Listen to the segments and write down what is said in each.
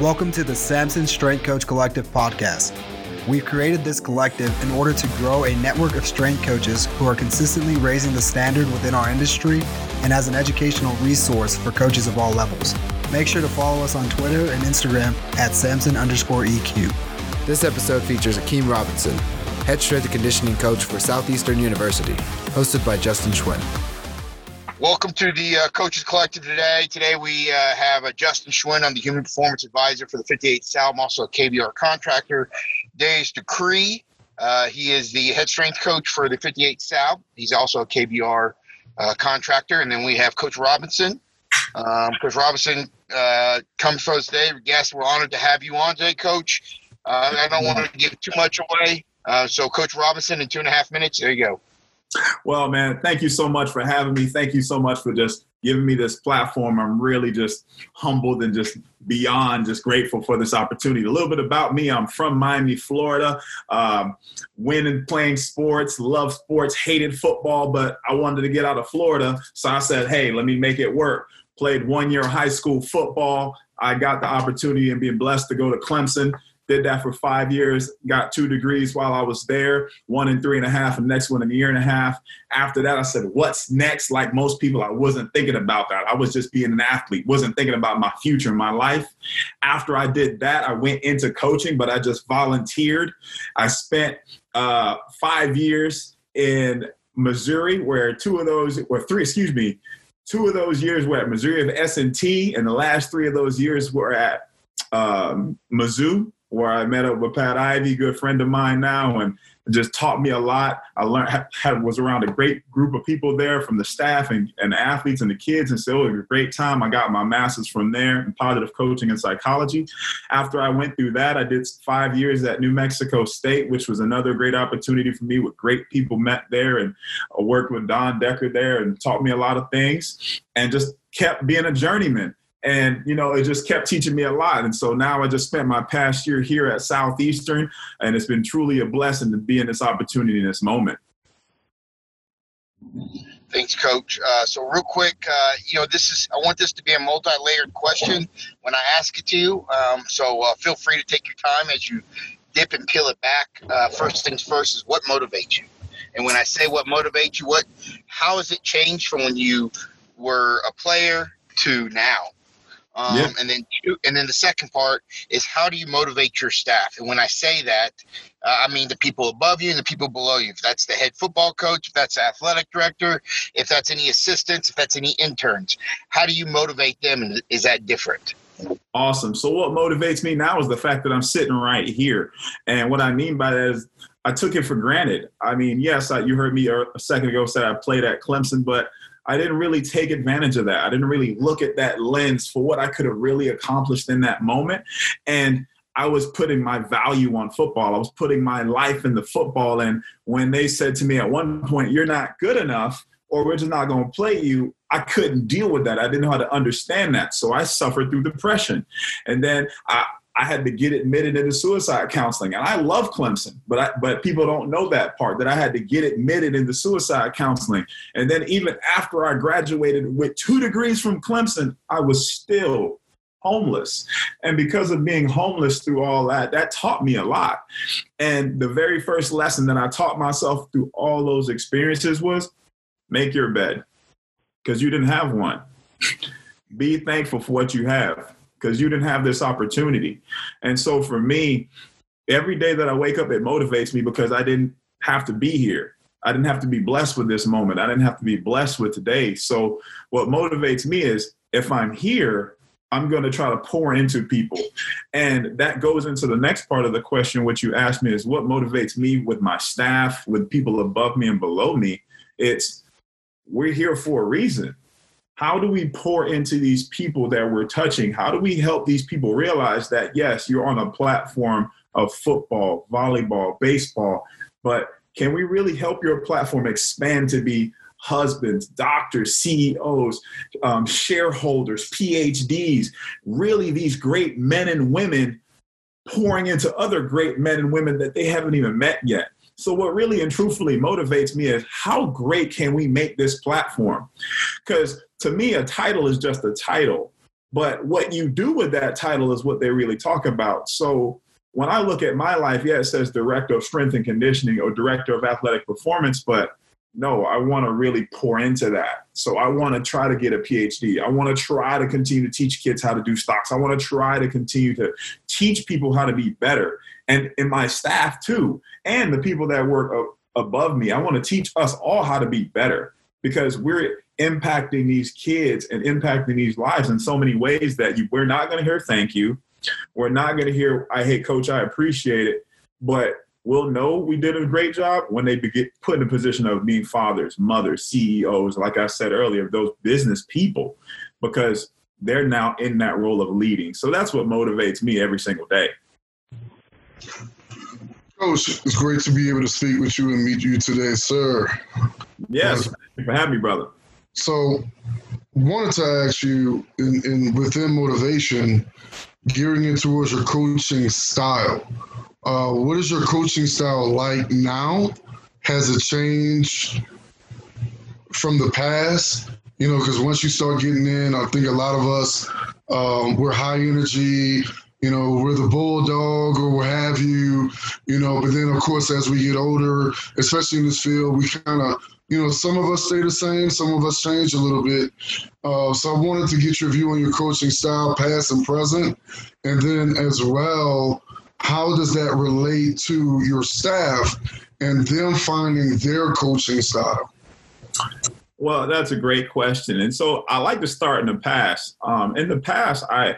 Welcome to the Samson Strength Coach Collective podcast. We've created this collective in order to grow a network of strength coaches who are consistently raising the standard within our industry and as an educational resource for coaches of all levels. Make sure to follow us on Twitter and Instagram at Samson underscore EQ. This episode features Akeem Robinson, head strength and conditioning coach for Southeastern University, hosted by Justin Schwinn. Welcome to the uh, Coaches Collective today. Today we uh, have uh, Justin Schwinn. I'm the Human Performance Advisor for the 58 South. I'm also a KBR contractor. Darius Decree. Uh, he is the head strength coach for the 58 South. He's also a KBR uh, contractor. And then we have Coach Robinson. Um, coach Robinson uh, comes for us today. Yes, we're honored to have you on today, Coach. I don't want to give too much away. so, Coach Robinson, in two and a half minutes, there you go. Well, man, thank you so much for having me. Thank you so much for just giving me this platform. I'm really just humbled and just beyond just grateful for this opportunity. A little bit about me I'm from Miami, Florida. Um, winning playing sports, love sports, hated football, but I wanted to get out of Florida. So I said, hey, let me make it work. Played one year high school football. I got the opportunity and being blessed to go to Clemson did that for five years, got two degrees while I was there, one in three and a half, and next one in a year and a half. After that, I said, what's next? Like most people, I wasn't thinking about that. I was just being an athlete, wasn't thinking about my future, and my life. After I did that, I went into coaching, but I just volunteered. I spent uh, five years in Missouri, where two of those, or three, excuse me, two of those years were at Missouri of S&T, and the last three of those years were at um, Mizzou where I met up with Pat Ivey, good friend of mine now, and just taught me a lot. I learned had, was around a great group of people there from the staff and, and athletes and the kids, and so it was a great time. I got my master's from there in positive coaching and psychology. After I went through that, I did five years at New Mexico State, which was another great opportunity for me with great people met there, and I worked with Don Decker there and taught me a lot of things, and just kept being a journeyman and you know it just kept teaching me a lot. And so now i just spent my past year here at southeastern and it's been truly a blessing to be in this opportunity in this moment. Thanks coach. Uh, so real quick uh, you know this is i want this to be a multi-layered question when i ask it to you. Um, so uh, feel free to take your time as you dip and peel it back. Uh, first things first is what motivates you? And when i say what motivates you what how has it changed from when you were a player to now um, yeah. And then, and then the second part is how do you motivate your staff? And when I say that, uh, I mean the people above you and the people below you. If that's the head football coach, if that's the athletic director, if that's any assistants, if that's any interns, how do you motivate them? And is that different? Awesome. So what motivates me now is the fact that I'm sitting right here, and what I mean by that is I took it for granted. I mean, yes, I, you heard me a second ago say I played at Clemson, but I didn't really take advantage of that. I didn't really look at that lens for what I could have really accomplished in that moment. And I was putting my value on football. I was putting my life in the football. And when they said to me at one point, You're not good enough, or we're just not going to play you, I couldn't deal with that. I didn't know how to understand that. So I suffered through depression. And then I, I had to get admitted into suicide counseling. And I love Clemson, but I, but people don't know that part that I had to get admitted into suicide counseling. And then even after I graduated with two degrees from Clemson, I was still homeless. And because of being homeless through all that, that taught me a lot. And the very first lesson that I taught myself through all those experiences was make your bed because you didn't have one. Be thankful for what you have because you didn't have this opportunity. And so for me, every day that I wake up, it motivates me because I didn't have to be here. I didn't have to be blessed with this moment. I didn't have to be blessed with today. So what motivates me is if I'm here, I'm going to try to pour into people. And that goes into the next part of the question, which you asked me is what motivates me with my staff, with people above me and below me. It's we're here for a reason how do we pour into these people that we're touching? How do we help these people realize that, yes, you're on a platform of football, volleyball, baseball, but can we really help your platform expand to be husbands, doctors, CEOs, um, shareholders, PhDs, really these great men and women pouring into other great men and women that they haven't even met yet? So, what really and truthfully motivates me is how great can we make this platform? Because to me, a title is just a title. But what you do with that title is what they really talk about. So when I look at my life, yeah, it says director of strength and conditioning or director of athletic performance, but no, I want to really pour into that. So I want to try to get a PhD. I want to try to continue to teach kids how to do stocks. I want to try to continue to teach people how to be better. And in my staff too, and the people that work above me, I want to teach us all how to be better because we're impacting these kids and impacting these lives in so many ways that you, we're not going to hear thank you. We're not going to hear, I hate coach, I appreciate it. But we'll know we did a great job when they get put in a position of being fathers, mothers, CEOs, like I said earlier, those business people, because they're now in that role of leading. So that's what motivates me every single day. Coach, it's great to be able to speak with you and meet you today, sir. Yes, thank you for having me, brother. So, wanted to ask you, in, in within motivation, gearing it towards your coaching style. Uh, what is your coaching style like now? Has it changed from the past? You know, because once you start getting in, I think a lot of us um, we're high energy you know, we're the bulldog or what have you, you know, but then of course as we get older, especially in this field, we kind of, you know, some of us stay the same, some of us change a little bit. Uh, so I wanted to get your view on your coaching style, past and present, and then as well, how does that relate to your staff and them finding their coaching style? Well, that's a great question. And so I like to start in the past. Um, in the past, I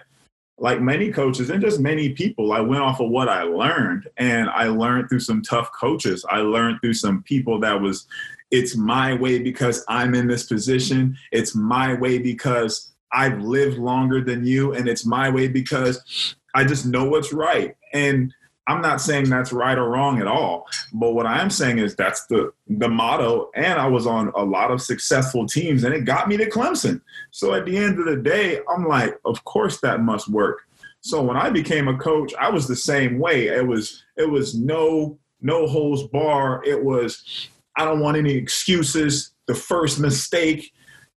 like many coaches and just many people, I went off of what I learned. And I learned through some tough coaches. I learned through some people that was, it's my way because I'm in this position. It's my way because I've lived longer than you. And it's my way because I just know what's right. And I'm not saying that's right or wrong at all, but what I am saying is that's the the motto. And I was on a lot of successful teams, and it got me to Clemson. So at the end of the day, I'm like, of course that must work. So when I became a coach, I was the same way. It was it was no no holds bar. It was I don't want any excuses. The first mistake,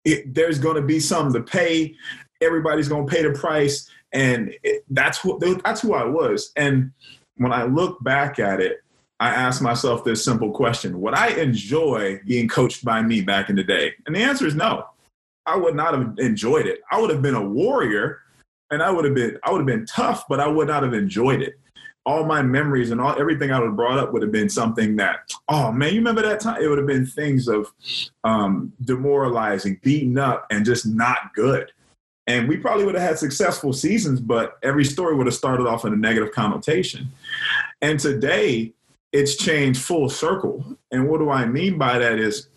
it, there's going to be something to pay. Everybody's going to pay the price, and it, that's who that's who I was. And when I look back at it, I ask myself this simple question Would I enjoy being coached by me back in the day? And the answer is no. I would not have enjoyed it. I would have been a warrior and I would have been I would have been tough, but I would not have enjoyed it. All my memories and all everything I would have brought up would have been something that, oh man, you remember that time? It would have been things of um, demoralizing, beaten up, and just not good. And we probably would have had successful seasons, but every story would have started off in a negative connotation. And today, it's changed full circle. And what do I mean by that is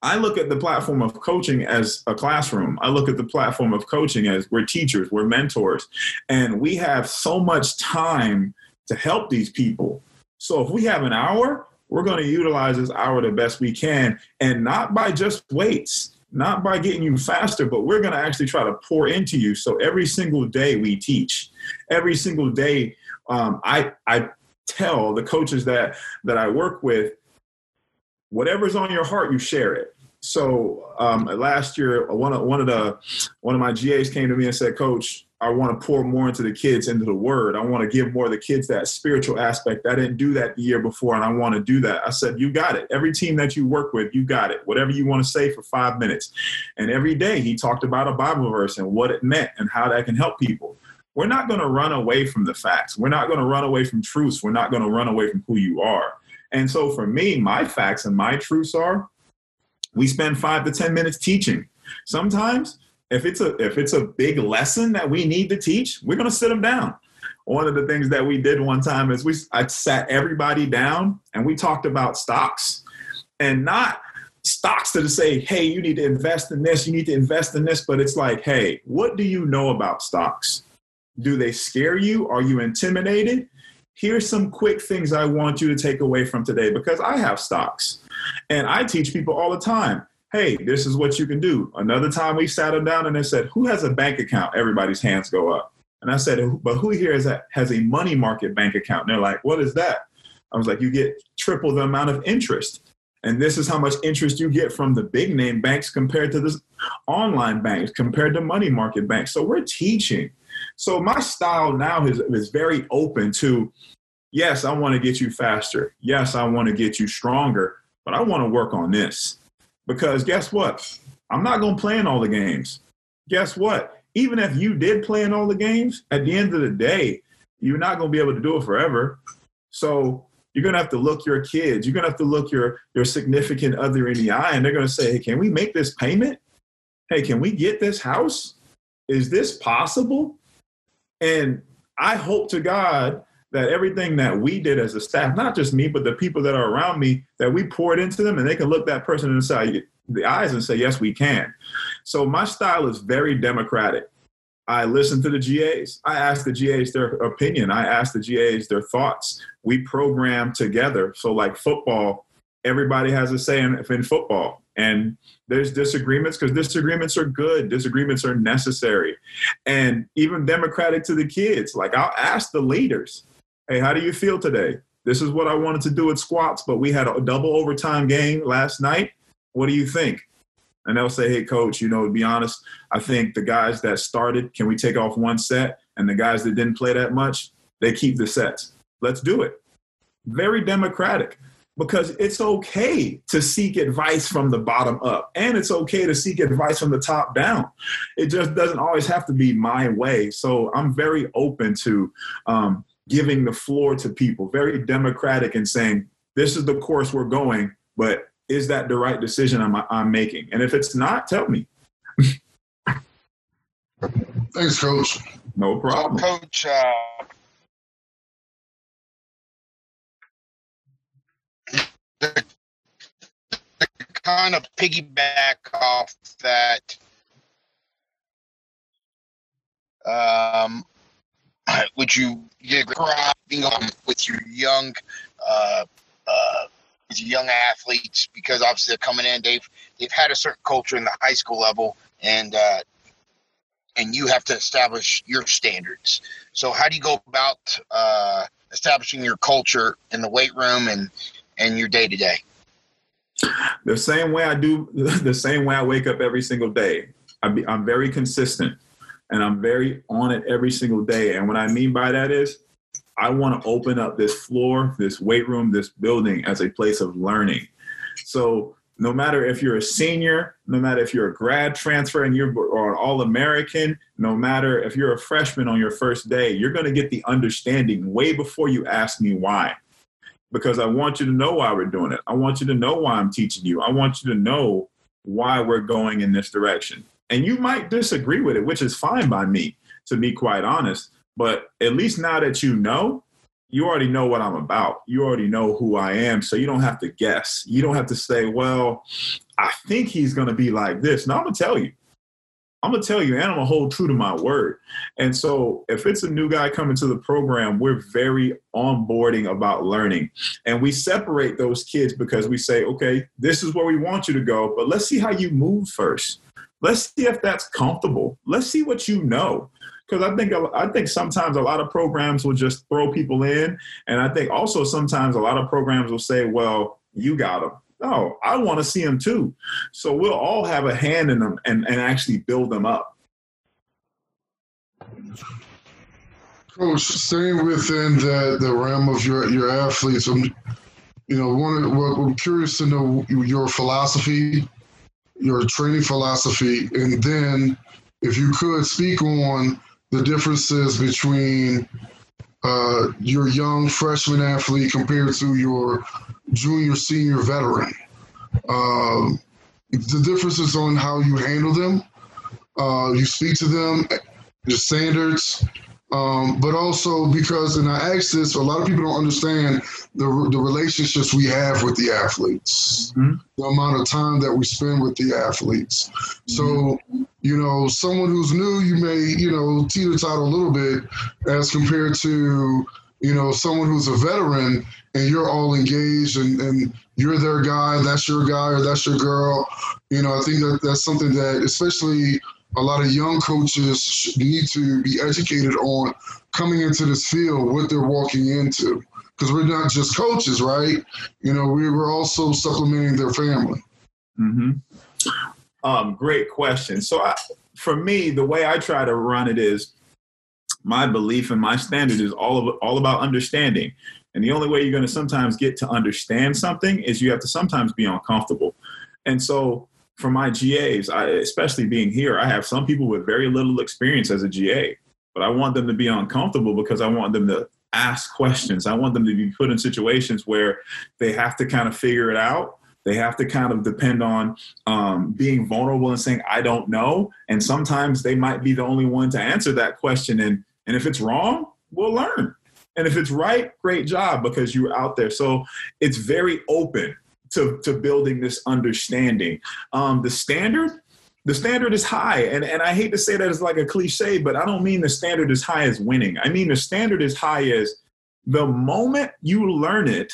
I look at the platform of coaching as a classroom. I look at the platform of coaching as we're teachers, we're mentors, and we have so much time to help these people. So if we have an hour, we're going to utilize this hour the best we can and not by just weights not by getting you faster, but we're going to actually try to pour into you. So every single day we teach. Every single day, um, I I tell the coaches that that I work with, whatever's on your heart, you share it. So um, last year, one of one of the one of my GAs came to me and said, "Coach, I want to pour more into the kids, into the word. I want to give more of the kids that spiritual aspect. I didn't do that the year before, and I want to do that. I said, You got it. Every team that you work with, you got it. Whatever you want to say for five minutes. And every day he talked about a Bible verse and what it meant and how that can help people. We're not going to run away from the facts. We're not going to run away from truths. We're not going to run away from who you are. And so for me, my facts and my truths are we spend five to 10 minutes teaching. Sometimes if it's a if it's a big lesson that we need to teach, we're going to sit them down. One of the things that we did one time is we I sat everybody down and we talked about stocks and not stocks to say, hey, you need to invest in this, you need to invest in this, but it's like, hey, what do you know about stocks? Do they scare you? Are you intimidated? Here's some quick things I want you to take away from today because I have stocks and I teach people all the time hey, this is what you can do. Another time we sat them down and they said, who has a bank account? Everybody's hands go up. And I said, but who here is a, has a money market bank account? And they're like, what is that? I was like, you get triple the amount of interest. And this is how much interest you get from the big name banks compared to the online banks, compared to money market banks. So we're teaching. So my style now is, is very open to yes, I want to get you faster. Yes, I want to get you stronger, but I want to work on this. Because guess what? I'm not going to play in all the games. Guess what? Even if you did play in all the games, at the end of the day, you're not going to be able to do it forever. So you're going to have to look your kids, you're going to have to look your, your significant other in the eye, and they're going to say, hey, can we make this payment? Hey, can we get this house? Is this possible? And I hope to God that everything that we did as a staff, not just me, but the people that are around me, that we poured into them and they can look that person inside the eyes and say, yes, we can. So my style is very democratic. I listen to the GAs. I ask the GAs their opinion. I ask the GAs their thoughts. We program together. So, like football, everybody has a say in, in football. And there's disagreements because disagreements are good, disagreements are necessary. And even democratic to the kids. Like, I'll ask the leaders, hey, how do you feel today? This is what I wanted to do at squats, but we had a double overtime game last night. What do you think? and they'll say, "Hey, coach, you know, to be honest, I think the guys that started, can we take off one set, and the guys that didn't play that much, they keep the sets. Let's do it." Very democratic because it's okay to seek advice from the bottom up and it's okay to seek advice from the top down it just doesn't always have to be my way so i'm very open to um, giving the floor to people very democratic and saying this is the course we're going but is that the right decision I'm, I'm making? And if it's not, tell me. Thanks, Coach. No problem. Coach, uh, the, the kind of piggyback off that, um, would you, you being on with your young uh, uh, these young athletes because obviously they're coming in. They've they've had a certain culture in the high school level, and uh, and you have to establish your standards. So how do you go about uh, establishing your culture in the weight room and and your day to day? The same way I do, the same way I wake up every single day. I I'm very consistent, and I'm very on it every single day. And what I mean by that is I want to open up this floor, this weight room, this building as a place of learning. So no matter if you're a senior, no matter if you're a grad transfer and you're or an all-American, no matter if you're a freshman on your first day, you're going to get the understanding way before you ask me why. Because I want you to know why we're doing it. I want you to know why I'm teaching you. I want you to know why we're going in this direction. And you might disagree with it, which is fine by me, to be quite honest. But at least now that you know, you already know what I'm about. You already know who I am. So you don't have to guess. You don't have to say, well, I think he's going to be like this. Now I'm going to tell you. I'm going to tell you, and I'm going to hold true to my word. And so if it's a new guy coming to the program, we're very onboarding about learning. And we separate those kids because we say, okay, this is where we want you to go, but let's see how you move first. Let's see if that's comfortable. Let's see what you know because I think I think sometimes a lot of programs will just throw people in, and I think also sometimes a lot of programs will say, "Well, you got them." No, I want to see them too. So we'll all have a hand in them and, and actually build them up. Coach, staying within the, the realm of your, your athletes, I'm, you know, one, I'm curious to know your philosophy, your training philosophy, and then if you could speak on the differences between uh, your young freshman athlete compared to your junior, senior veteran. Um, the differences on how you handle them, uh, you speak to them, your standards, um, but also because, and I ask this, a lot of people don't understand the, the relationships we have with the athletes, mm-hmm. the amount of time that we spend with the athletes. Mm-hmm. So, you know, someone who's new, you may, you know, teeter tot a little bit as compared to, you know, someone who's a veteran and you're all engaged and, and you're their guy, that's your guy or that's your girl. You know, I think that that's something that, especially a lot of young coaches need to be educated on coming into this field, what they're walking into. because we're not just coaches, right? You know, we were also supplementing their family. Mm-hmm. Um, great question. So, I, for me, the way I try to run it is my belief and my standard is all of all about understanding. And the only way you're going to sometimes get to understand something is you have to sometimes be uncomfortable. And so, for my GAs, I, especially being here, I have some people with very little experience as a GA, but I want them to be uncomfortable because I want them to ask questions. I want them to be put in situations where they have to kind of figure it out. They have to kind of depend on um, being vulnerable and saying, I don't know. And sometimes they might be the only one to answer that question. And, and if it's wrong, we'll learn. And if it's right, great job because you're out there. So it's very open to, to building this understanding. Um, the standard, the standard is high. And, and I hate to say that as like a cliche, but I don't mean the standard is high as winning. I mean the standard is high as the moment you learn it,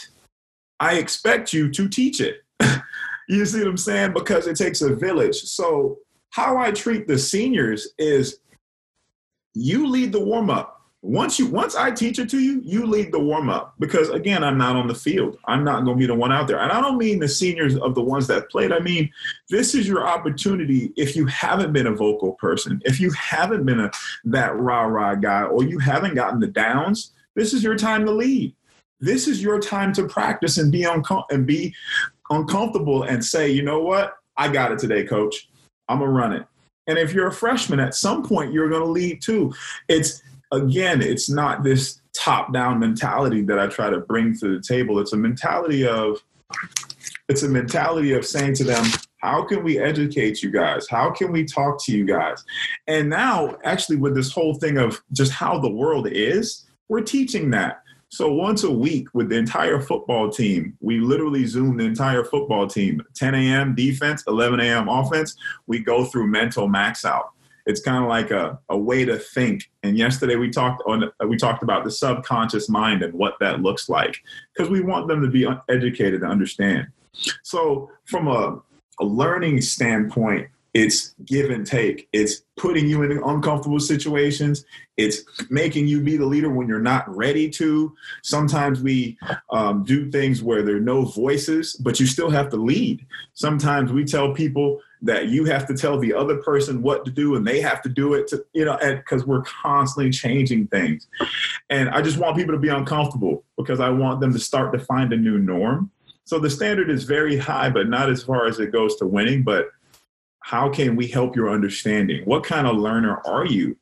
I expect you to teach it. you see what I'm saying? Because it takes a village. So how I treat the seniors is you lead the warm up once you once I teach it to you, you lead the warm up because again, I'm not on the field. I'm not going to be the one out there. And I don't mean the seniors of the ones that played. I mean, this is your opportunity if you haven't been a vocal person, if you haven't been a that rah-rah guy or you haven't gotten the downs, this is your time to lead. This is your time to practice and be uncom- and be uncomfortable and say, "You know what? I got it today, coach. I'm going to run it." And if you're a freshman, at some point you're going to lead too. It's again, it's not this top down mentality that I try to bring to the table. It's a mentality of it's a mentality of saying to them, how can we educate you guys? How can we talk to you guys? And now, actually, with this whole thing of just how the world is, we're teaching that. So once a week with the entire football team, we literally zoom the entire football team. 10 a.m. defense, 11 a.m. offense. We go through mental max out it's kind of like a, a way to think. And yesterday we talked on we talked about the subconscious mind and what that looks like because we want them to be educated to understand. So from a, a learning standpoint, it's give and take. It's putting you in uncomfortable situations. It's making you be the leader when you're not ready to. Sometimes we um, do things where there are no voices, but you still have to lead. Sometimes we tell people that you have to tell the other person what to do and they have to do it to, you know, because we're constantly changing things. And I just want people to be uncomfortable because I want them to start to find a new norm. So the standard is very high, but not as far as it goes to winning. But how can we help your understanding? What kind of learner are you?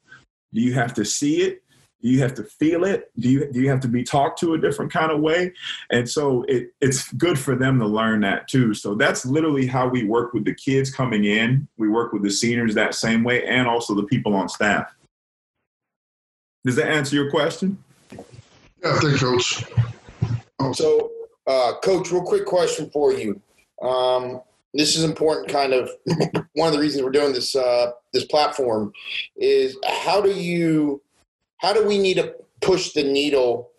Do you have to see it? Do you have to feel it? Do you do you have to be talked to a different kind of way? And so it, it's good for them to learn that too. So that's literally how we work with the kids coming in. We work with the seniors that same way, and also the people on staff. Does that answer your question? Yeah, thank you, Coach. Oh. So, uh, Coach, real quick question for you. Um, this is important kind of one of the reasons we're doing this uh, this platform is how do you how do we need to push the needle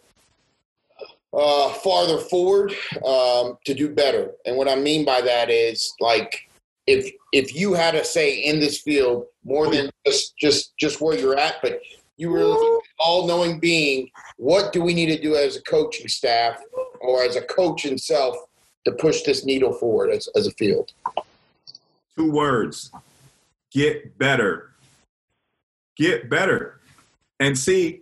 uh, farther forward um, to do better and what i mean by that is like if if you had to say in this field more than just just just where you're at but you were all knowing being what do we need to do as a coaching staff or as a coach himself to push this needle forward as, as a field? Two words get better. Get better. And see,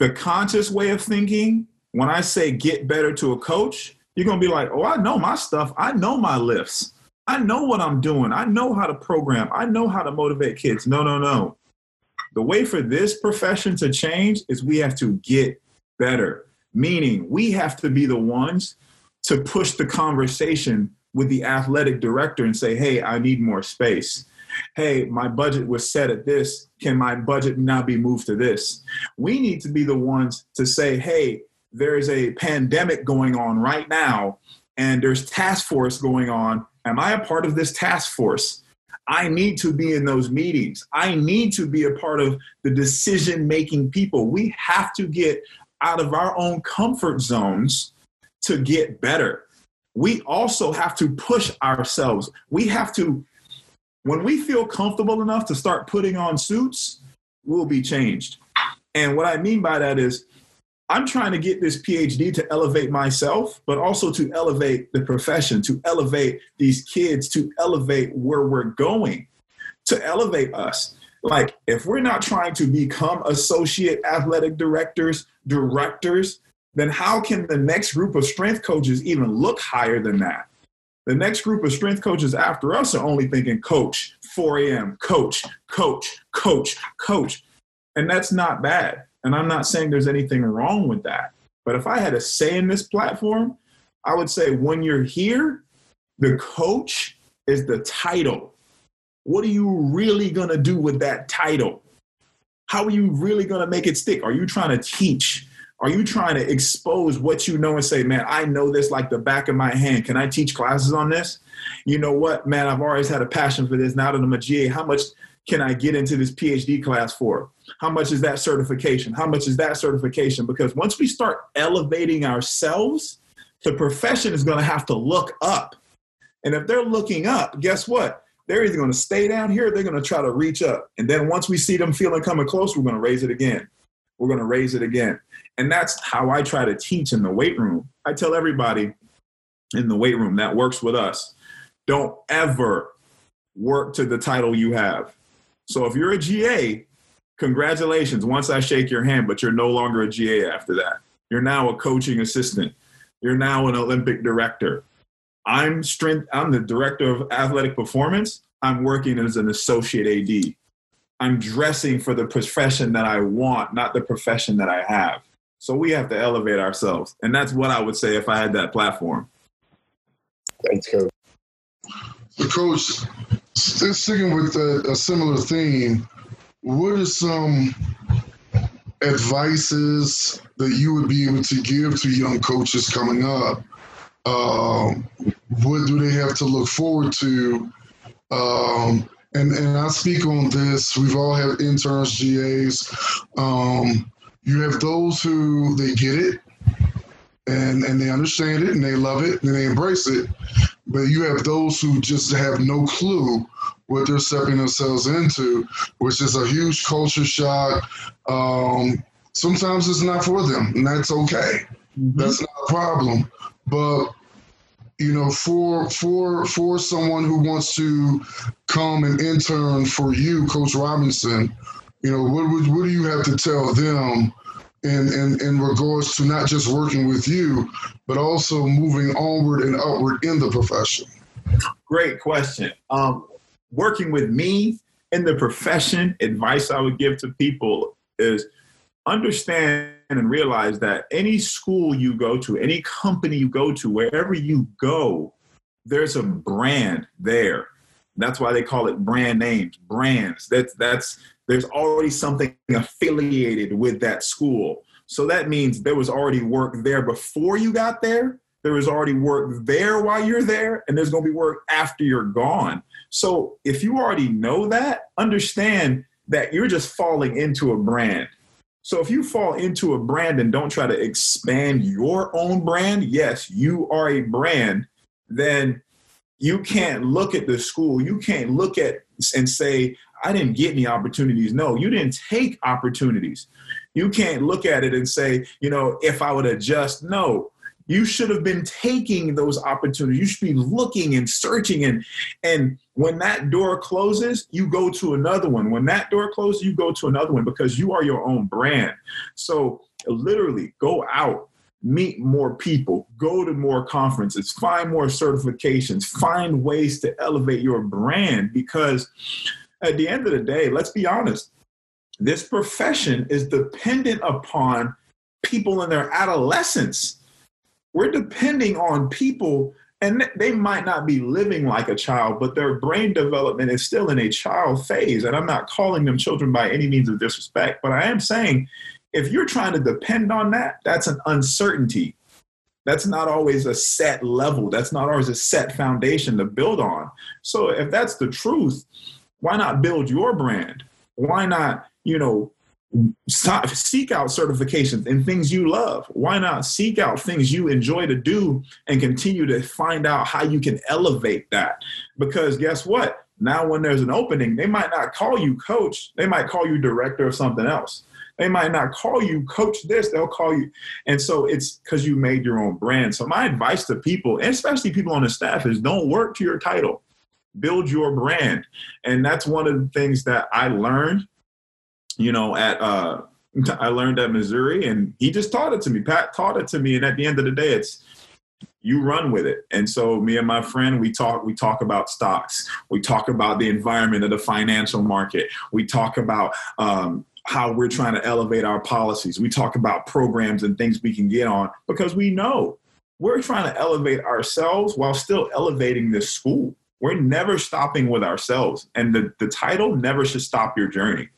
the conscious way of thinking, when I say get better to a coach, you're going to be like, oh, I know my stuff. I know my lifts. I know what I'm doing. I know how to program. I know how to motivate kids. No, no, no. The way for this profession to change is we have to get better, meaning we have to be the ones to push the conversation with the athletic director and say, hey, I need more space. Hey, my budget was set at this. Can my budget now be moved to this? We need to be the ones to say, hey, there's a pandemic going on right now, and there's task force going on. Am I a part of this task force? I need to be in those meetings. I need to be a part of the decision making people. We have to get out of our own comfort zones to get better. We also have to push ourselves. We have to, when we feel comfortable enough to start putting on suits, we'll be changed. And what I mean by that is, I'm trying to get this PhD to elevate myself, but also to elevate the profession, to elevate these kids, to elevate where we're going, to elevate us. Like, if we're not trying to become associate athletic directors, directors, then how can the next group of strength coaches even look higher than that? The next group of strength coaches after us are only thinking coach, 4 a.m., coach, coach, coach, coach. And that's not bad. And I'm not saying there's anything wrong with that. But if I had a say in this platform, I would say when you're here, the coach is the title. What are you really going to do with that title? How are you really going to make it stick? Are you trying to teach? Are you trying to expose what you know and say, man, I know this like the back of my hand. Can I teach classes on this? You know what, man, I've always had a passion for this. Now that I'm a GA, how much can I get into this PhD class for? How much is that certification? How much is that certification? Because once we start elevating ourselves, the profession is going to have to look up. And if they're looking up, guess what? They're either going to stay down here, they're going to try to reach up. And then once we see them feeling coming close, we're going to raise it again. We're going to raise it again. And that's how I try to teach in the weight room. I tell everybody in the weight room that works with us don't ever work to the title you have. So if you're a GA, congratulations. Once I shake your hand, but you're no longer a GA after that. You're now a coaching assistant. You're now an Olympic director. I'm strength. I'm the director of athletic performance. I'm working as an associate AD. I'm dressing for the profession that I want, not the profession that I have. So we have to elevate ourselves, and that's what I would say if I had that platform. Thanks, coach. So, coach, sticking with a, a similar theme, what are some advices that you would be able to give to young coaches coming up? Um, what do they have to look forward to? Um, and and I speak on this. We've all had interns, GAs. Um, you have those who they get it, and and they understand it, and they love it, and they embrace it. But you have those who just have no clue what they're stepping themselves into, which is a huge culture shock. Um, sometimes it's not for them, and that's okay. Mm-hmm. That's not a problem. But you know, for for for someone who wants to come and intern for you, Coach Robinson, you know, what would what do you have to tell them in, in, in regards to not just working with you, but also moving onward and upward in the profession? Great question. Um, working with me in the profession, advice I would give to people is understand and realize that any school you go to, any company you go to, wherever you go, there's a brand there. That's why they call it brand names, brands. That's that's there's already something affiliated with that school. So that means there was already work there before you got there. There was already work there while you're there, and there's going to be work after you're gone. So if you already know that, understand that you're just falling into a brand. So if you fall into a brand and don't try to expand your own brand, yes, you are a brand, then you can't look at the school, you can't look at and say, I didn't get any opportunities. No, you didn't take opportunities. You can't look at it and say, you know, if I would adjust. No, you should have been taking those opportunities. You should be looking and searching and and when that door closes, you go to another one. When that door closes, you go to another one because you are your own brand. So literally go out meet more people, go to more conferences, find more certifications, find ways to elevate your brand because at the end of the day, let's be honest, this profession is dependent upon people in their adolescence. We're depending on people, and they might not be living like a child, but their brain development is still in a child phase. And I'm not calling them children by any means of disrespect, but I am saying if you're trying to depend on that, that's an uncertainty. That's not always a set level. That's not always a set foundation to build on. So if that's the truth, why not build your brand? Why not, you know, seek out certifications and things you love? Why not seek out things you enjoy to do and continue to find out how you can elevate that? Because guess what? Now, when there's an opening, they might not call you coach, they might call you director of something else. They might not call you coach this, they'll call you. And so it's because you made your own brand. So my advice to people, and especially people on the staff, is don't work to your title. Build your brand. And that's one of the things that I learned, you know, at uh I learned at Missouri and he just taught it to me. Pat taught it to me. And at the end of the day, it's you run with it. And so me and my friend, we talk, we talk about stocks. We talk about the environment of the financial market. We talk about um, how we're trying to elevate our policies. We talk about programs and things we can get on because we know we're trying to elevate ourselves while still elevating this school. We're never stopping with ourselves. And the, the title never should stop your journey.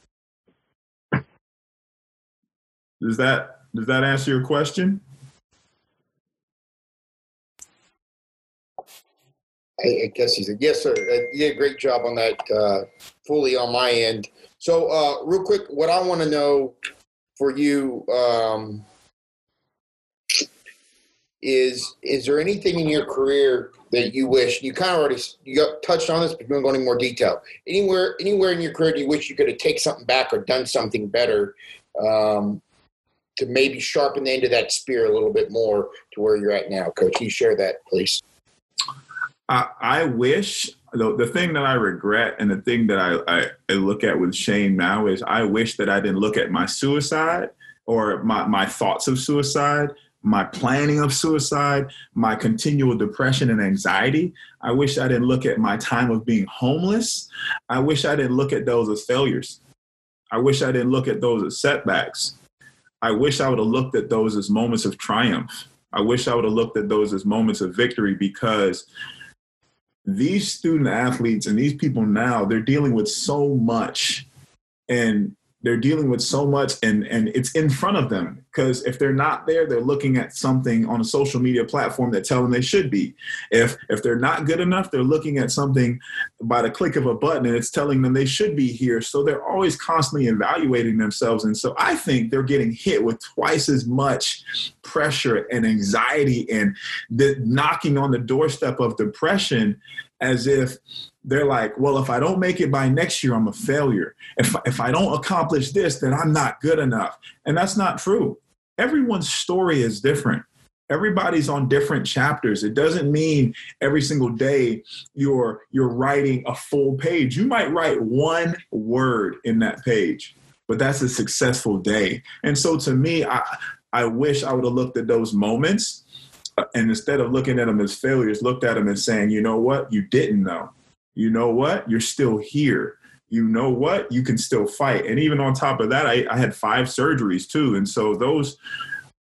Does that does that answer your question? I, guess he said, yes, sir. Uh, you did a great job on that, uh, fully on my end. So, uh, real quick, what I want to know for you um, is is there anything in your career that you wish you kind of already you got touched on this, but you want to go into more detail? Anywhere, anywhere in your career, do you wish you could have taken something back or done something better um, to maybe sharpen the end of that spear a little bit more to where you're at now, Coach? Can you share that, please? I, wish the, the thing that I regret and the thing that I, I, I, look at with shame now is I wish that I didn't look at my suicide or my, my thoughts of suicide, my planning of suicide, my continual depression and anxiety. I wish I didn't look at my time of being homeless. I wish I didn't look at those as failures. I wish I didn't look at those as setbacks. I wish I would have looked at those as moments of triumph. I wish I would have looked at those as moments of victory because these student athletes and these people now they're dealing with so much. And they're dealing with so much and and it's in front of them because if they're not there they're looking at something on a social media platform that tell them they should be if if they're not good enough they're looking at something by the click of a button and it's telling them they should be here so they're always constantly evaluating themselves and so i think they're getting hit with twice as much pressure and anxiety and the knocking on the doorstep of depression as if they're like, well, if I don't make it by next year, I'm a failure. If, if I don't accomplish this, then I'm not good enough. And that's not true. Everyone's story is different. Everybody's on different chapters. It doesn't mean every single day you're you're writing a full page. You might write one word in that page, but that's a successful day. And so to me, I I wish I would have looked at those moments uh, and instead of looking at them as failures, looked at them and saying, you know what, you didn't know you know what? You're still here. You know what? You can still fight. And even on top of that, I, I had five surgeries too. And so those,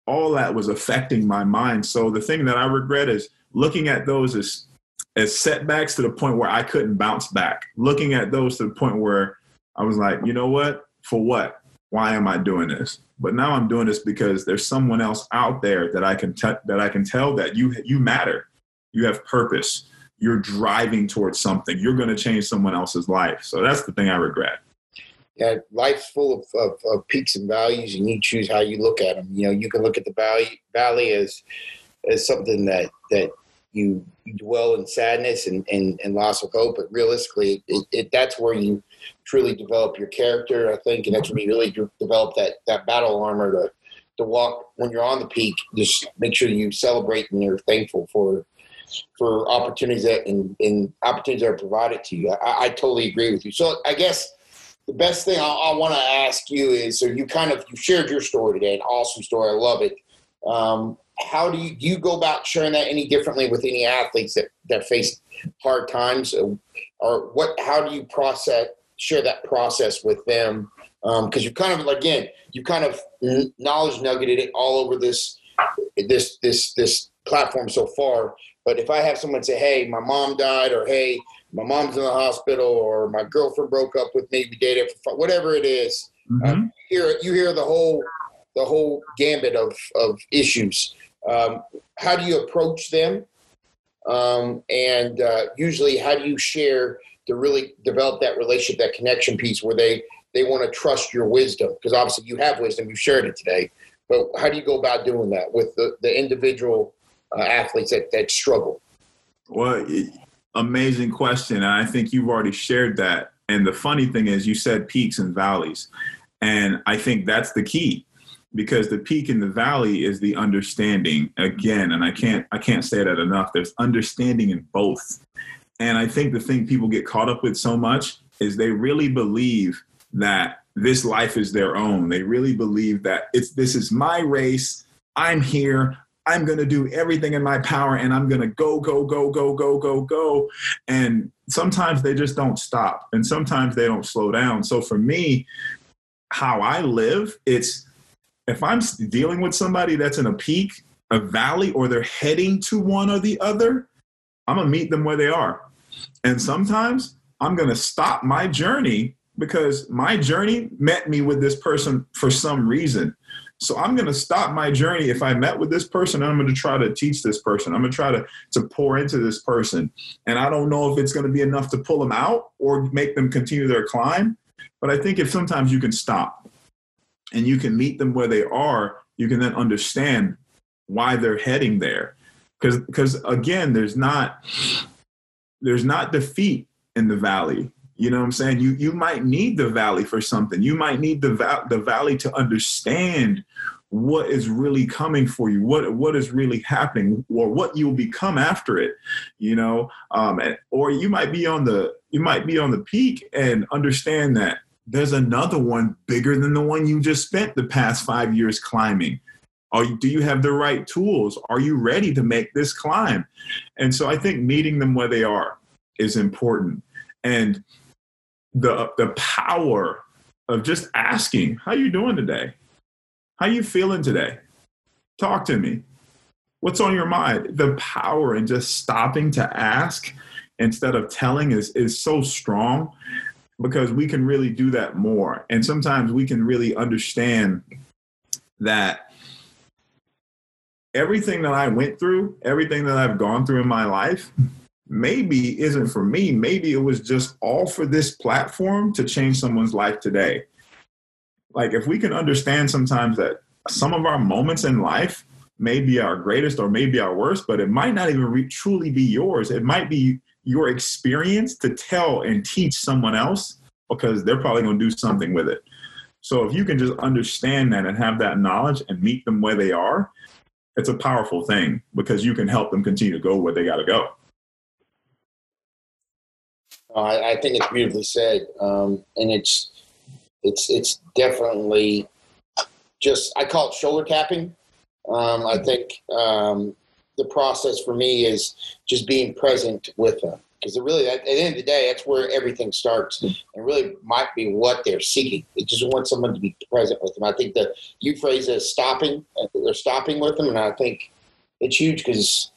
all that was affecting my mind. So the thing that I regret is looking at those as, as setbacks to the point where I couldn't bounce back. Looking at those to the point where I was like, you know what? For what? Why am I doing this? But now I'm doing this because there's someone else out there that I can te- that I can tell that you you matter. You have purpose you're driving towards something. You're going to change someone else's life. So that's the thing I regret. Yeah, life's full of, of, of, peaks and valleys, and you choose how you look at them. You know, you can look at the valley valley as as something that that you, you dwell in sadness and, and, and loss of hope, but realistically, it, it, that's where you truly develop your character, I think, and that's when you really develop that that battle armor to to walk when you're on the peak. Just make sure you celebrate and you're thankful for for opportunities that and, opportunities that are provided to you. I, I, totally agree with you. So I guess the best thing I, I want to ask you is, so you kind of you shared your story today, an awesome story. I love it. Um, how do you, do you go about sharing that any differently with any athletes that, that face hard times, or what? How do you process share that process with them? Because um, you kind of again, you kind of knowledge nuggeted it all over this this this this platform so far. But if I have someone say, "Hey, my mom died," or "Hey, my mom's in the hospital," or "My girlfriend broke up with me," we dated for whatever it is, mm-hmm. um, you hear you hear the whole the whole gambit of of issues. Um, how do you approach them? Um, and uh, usually, how do you share to really develop that relationship, that connection piece, where they they want to trust your wisdom? Because obviously, you have wisdom. You shared it today. But how do you go about doing that with the, the individual uh, athletes that, that struggle? Well, amazing question. And I think you've already shared that. And the funny thing is, you said peaks and valleys. And I think that's the key because the peak in the valley is the understanding again and i can't i can't say that enough there's understanding in both and i think the thing people get caught up with so much is they really believe that this life is their own they really believe that it's this is my race i'm here i'm going to do everything in my power and i'm going to go go go go go go go and sometimes they just don't stop and sometimes they don't slow down so for me how i live it's if I'm dealing with somebody that's in a peak, a valley, or they're heading to one or the other, I'm gonna meet them where they are. And sometimes I'm gonna stop my journey because my journey met me with this person for some reason. So I'm going to stop my journey if I met with this person. I'm going to try to teach this person. I'm going to try to to pour into this person. And I don't know if it's going to be enough to pull them out or make them continue their climb. But I think if sometimes you can stop and you can meet them where they are, you can then understand why they're heading there. Because because again, there's not there's not defeat in the valley. You know what I'm saying? You you might need the valley for something. You might need the va- the valley to understand what is really coming for you, what what is really happening, or what you will become after it. You know, um, and, or you might be on the you might be on the peak and understand that there's another one bigger than the one you just spent the past five years climbing. Are do you have the right tools? Are you ready to make this climb? And so I think meeting them where they are is important. And the the power of just asking, how you doing today? How you feeling today? Talk to me. What's on your mind? The power in just stopping to ask instead of telling is is so strong because we can really do that more. And sometimes we can really understand that everything that I went through, everything that I've gone through in my life, maybe isn't for me. Maybe it was just all for this platform to change someone's life today. Like, if we can understand sometimes that some of our moments in life may be our greatest or maybe our worst, but it might not even re- truly be yours. It might be your experience to tell and teach someone else because they're probably going to do something with it. So if you can just understand that and have that knowledge and meet them where they are, it's a powerful thing because you can help them continue to go where they got to go. I, I, think it's beautifully said, um, and it's it's it's definitely just I call it shoulder tapping. Um, I think um, the process for me is just being present with them. Because really at the end of the day that's where everything starts. And really might be what they're seeking. They just want someone to be present with them. I think that you phrase as stopping they're stopping with them. And i think it's huge because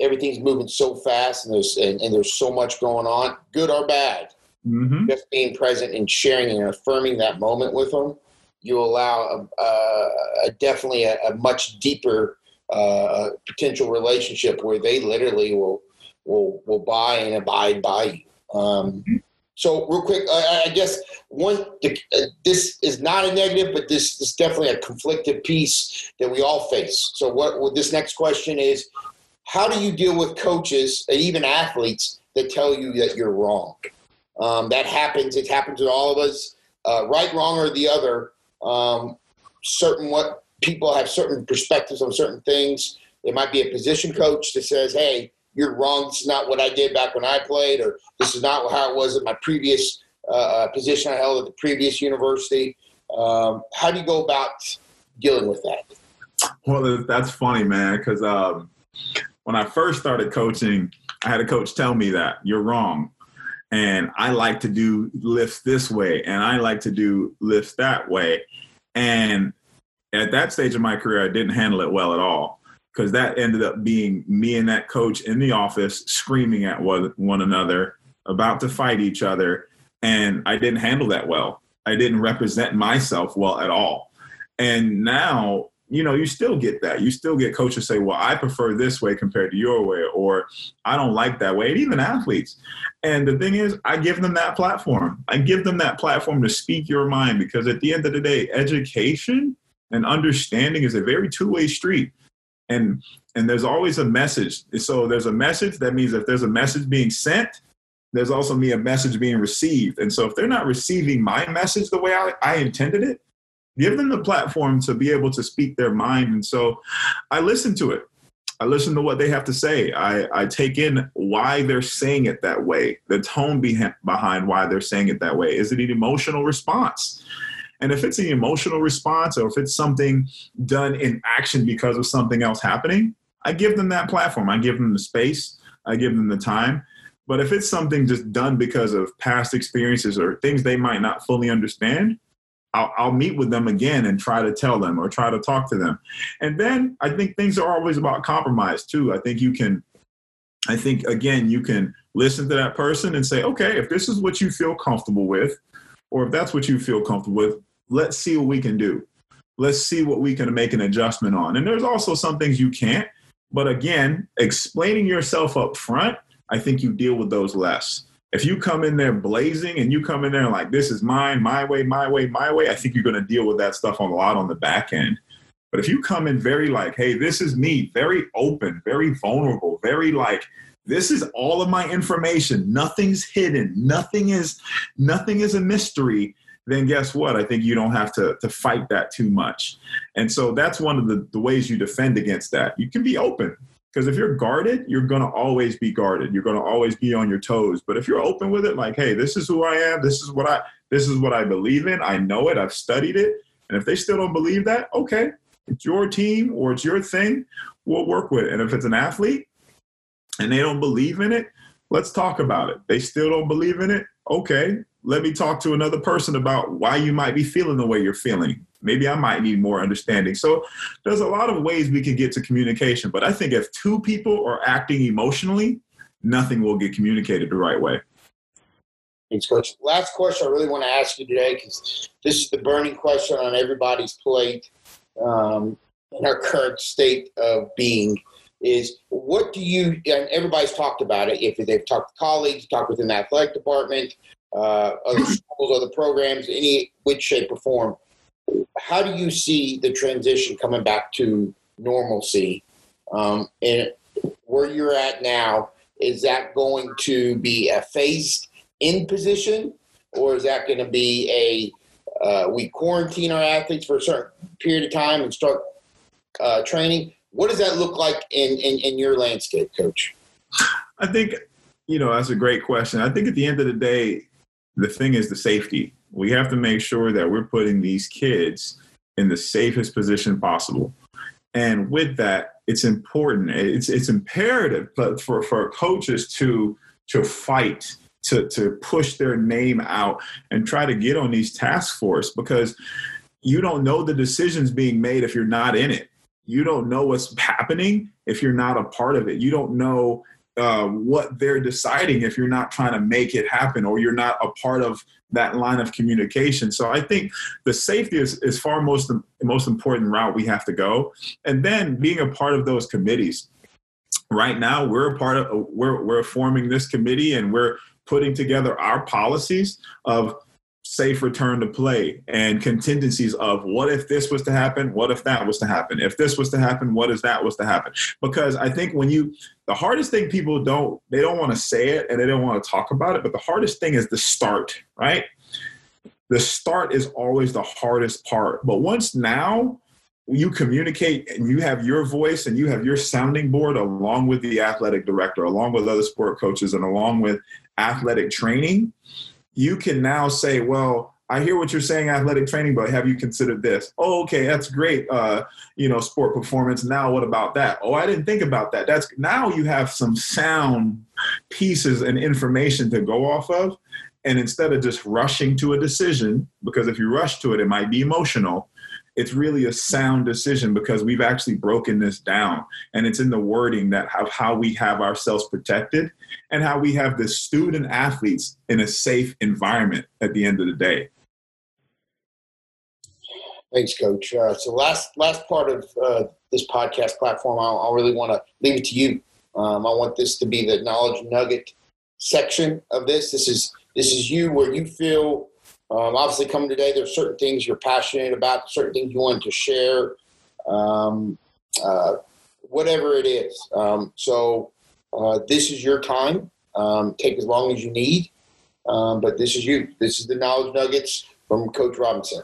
everything's moving so fast and there's and, and, there's so much going on good or bad mm-hmm. just being present and sharing and affirming that moment with them you allow a, a, a definitely a, a much deeper uh, potential relationship where they literally will will will buy and abide by you. Um, so real quick, I, I guess one uh, this is not a negative, but this is definitely a conflicted piece that we all face. So what, what this next question is, how do you deal with coaches and even athletes that tell you that you're wrong? Um, that happens. It happens to all of us, uh, right, wrong, or the other. Um, certain what people have certain perspectives on certain things. It might be a position coach that says, "Hey, you're wrong. This is not what I did back when I played, or this is not how it was at my previous uh, uh position I held at the previous university." Um, how do you go about dealing with that? Well, that's funny, man. Because um, when I first started coaching, I had a coach tell me that you're wrong, and I like to do lifts this way, and I like to do lifts that way, and at that stage of my career, I didn't handle it well at all because that ended up being me and that coach in the office screaming at one, one another, about to fight each other. And I didn't handle that well. I didn't represent myself well at all. And now, you know, you still get that. You still get coaches say, well, I prefer this way compared to your way, or I don't like that way, and even athletes. And the thing is, I give them that platform. I give them that platform to speak your mind because at the end of the day, education and understanding is a very two-way street and and there's always a message so there's a message that means if there's a message being sent there's also me a message being received. And so if they're not receiving my message the way I, I intended it, give them the platform to be able to speak their mind. And so I listen to it. I listen to what they have to say. I, I take in why they're saying it that way, the tone behind why they're saying it that way. Is it an emotional response? And if it's an emotional response or if it's something done in action because of something else happening, I give them that platform. I give them the space. I give them the time. But if it's something just done because of past experiences or things they might not fully understand, I'll, I'll, meet with them again and try to tell them or try to talk to them. And then I think things are always about compromise too. I think you can, I think again, you can listen to that person and say, okay, if this is what you feel comfortable with, or if that's what you feel comfortable with, let's see what we can do. Let's see what we can make an adjustment on. And there's also some things you can't. But again, explaining yourself up front I think you deal with those less. If you come in there blazing and you come in there like this is mine, my way, my way, my way, I think you're going to deal with that stuff a lot on the back end. But if you come in very like, hey, this is me, very open, very vulnerable, very like, this is all of my information. Nothing's hidden. Nothing is nothing is a mystery. Then guess what? I think you don't have to to fight that too much. And so that's one of the, the ways you defend against that. You can be open. Because if you're guarded, you're going to always be guarded. You're going to always be on your toes. But if you're open with it, like, hey, this is who I am. This is what I this is what I believe in. I know it. I've studied it. And if they still don't believe that, okay, it's your team or it's your thing. We'll work with it. And if it's an athlete and they don't believe in it, let's talk about it. They still don't believe in it. Okay, let me talk to another person about why you might be feeling the way you're feeling. Maybe I might need more understanding. So there's a lot of ways we can get to communication. But I think if two people are acting emotionally, nothing will get communicated the right way. Thanks, Coach. Last question I really want to ask you today, because this is the burning question on everybody's plate um, in our current state of being is what do you and everybody's talked about it if they've talked to colleagues talked within the athletic department uh, other schools other programs any which shape or form how do you see the transition coming back to normalcy? Um, and where you're at now, is that going to be a phased in position, or is that going to be a uh, we quarantine our athletes for a certain period of time and start uh, training? What does that look like in, in, in your landscape, coach? I think, you know, that's a great question. I think at the end of the day, the thing is the safety we have to make sure that we're putting these kids in the safest position possible. And with that, it's important. It's it's imperative for, for coaches to to fight, to to push their name out and try to get on these task force because you don't know the decisions being made if you're not in it. You don't know what's happening if you're not a part of it. You don't know uh, what they're deciding if you're not trying to make it happen or you're not a part of that line of communication. So I think the safety is, is far most most important route we have to go. And then being a part of those committees. Right now, we're a part of we're we're forming this committee and we're putting together our policies of safe return to play and contingencies of what if this was to happen what if that was to happen if this was to happen what if that was to happen. Because i think when you the hardest thing people don't they don't want to say it and they don't want to talk about it but the hardest thing is the start right? The start is always the hardest part but once now you communicate and you have your voice and you have your sounding board along with the athletic director along with other sport coaches and along with athletic training you can now say well I hear what you're saying, athletic training, but have you considered this? Oh, okay, that's great. Uh, you know, sport performance. Now, what about that? Oh, I didn't think about that. That's now you have some sound pieces and information to go off of. And instead of just rushing to a decision, because if you rush to it, it might be emotional, it's really a sound decision because we've actually broken this down. And it's in the wording that of how we have ourselves protected and how we have the student athletes in a safe environment at the end of the day. Thanks coach. Uh, so last last part of uh, this podcast platform I'll really want to leave it to you. Um, i want this to be the knowledge nugget section of this. This is this is you where you feel um, obviously, coming today, there's certain things you're passionate about, certain things you want to share, um, uh, whatever it is. Um, so, uh, this is your time. Um, take as long as you need. Um, but this is you. This is the knowledge nuggets from Coach Robinson.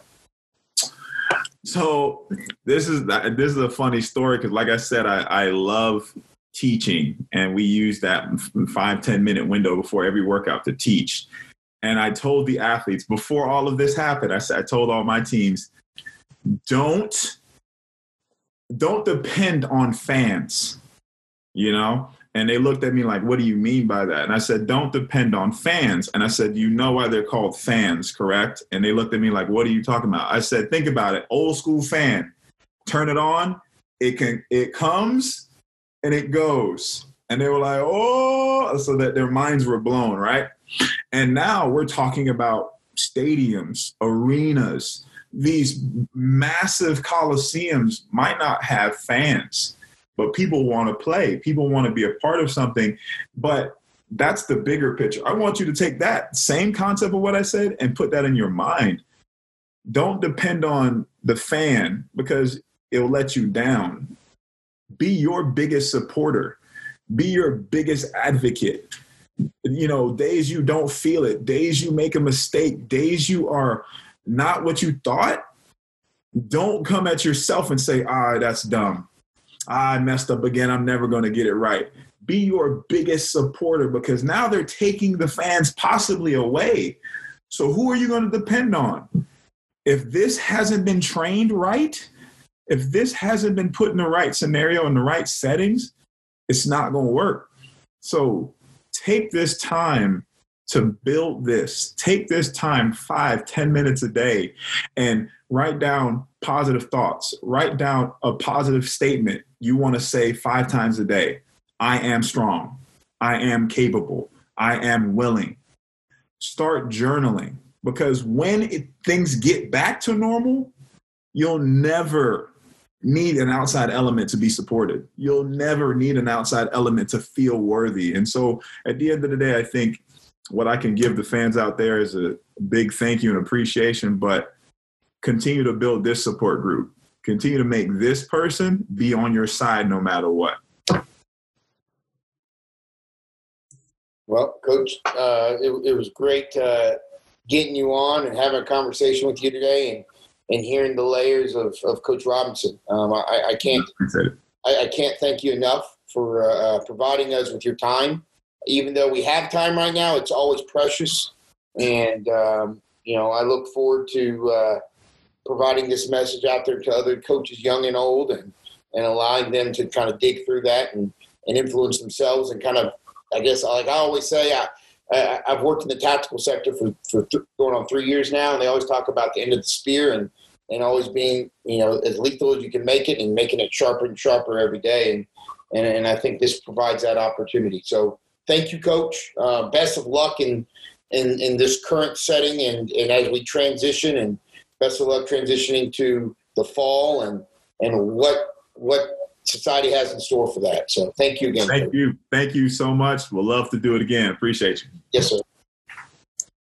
So this is this is a funny story because, like I said, I, I love teaching, and we use that five ten minute window before every workout to teach. And I told the athletes before all of this happened, I said I told all my teams, don't don't depend on fans. You know, and they looked at me like, what do you mean by that? And I said, don't depend on fans. And I said, you know why they're called fans, correct? And they looked at me like, what are you talking about? I said, think about it. Old school fan, turn it on. It can, it comes and it goes. And they were like, oh, so that their minds were blown, right? And now we're talking about stadiums, arenas, these massive coliseums might not have fans but people want to play. People want to be a part of something. But that's the bigger picture. I want you to take that same concept of what I said and put that in your mind. Don't depend on the fan because it'll let you down. Be your biggest supporter, be your biggest advocate. You know, days you don't feel it, days you make a mistake, days you are not what you thought, don't come at yourself and say, ah, that's dumb. I messed up again. I'm never going to get it right. Be your biggest supporter because now they're taking the fans possibly away. So who are you going to depend on? If this hasn't been trained right, if this hasn't been put in the right scenario in the right settings, it's not going to work. So take this time to build this. Take this time, five, ten minutes a day, and write down positive thoughts. Write down a positive statement you want to say five times a day I am strong. I am capable. I am willing. Start journaling because when it, things get back to normal, you'll never need an outside element to be supported. You'll never need an outside element to feel worthy. And so at the end of the day, I think what I can give the fans out there is a big thank you and appreciation, but continue to build this support group. Continue to make this person be on your side no matter what. Well, Coach, uh, it, it, was great uh, getting you on and having a conversation with you today and, and hearing the layers of, of Coach Robinson. Um, I, I, can't I, I, can't thank you enough for uh, providing us with your time. Even though we have time right now, it's always precious. And, um, you know, I look forward to uh, providing this message out there to other coaches, young and old, and, and allowing them to kind of dig through that and, and influence themselves and kind of, I guess, like I always say, I, I, have worked in the tactical sector for, for th- going on three years now, and they always talk about the end of the spear and, and always being, you know, as lethal as you can make it and making it sharper and sharper every day. And, and, and I think this provides that opportunity. So thank you, Coach. Uh, best of luck in, in, in this current setting and, and as we transition and – best of luck transitioning to the fall and and what what society has in store for that. So thank you again. Thank you. Thank you so much. We'll love to do it again. Appreciate you. Yes, sir.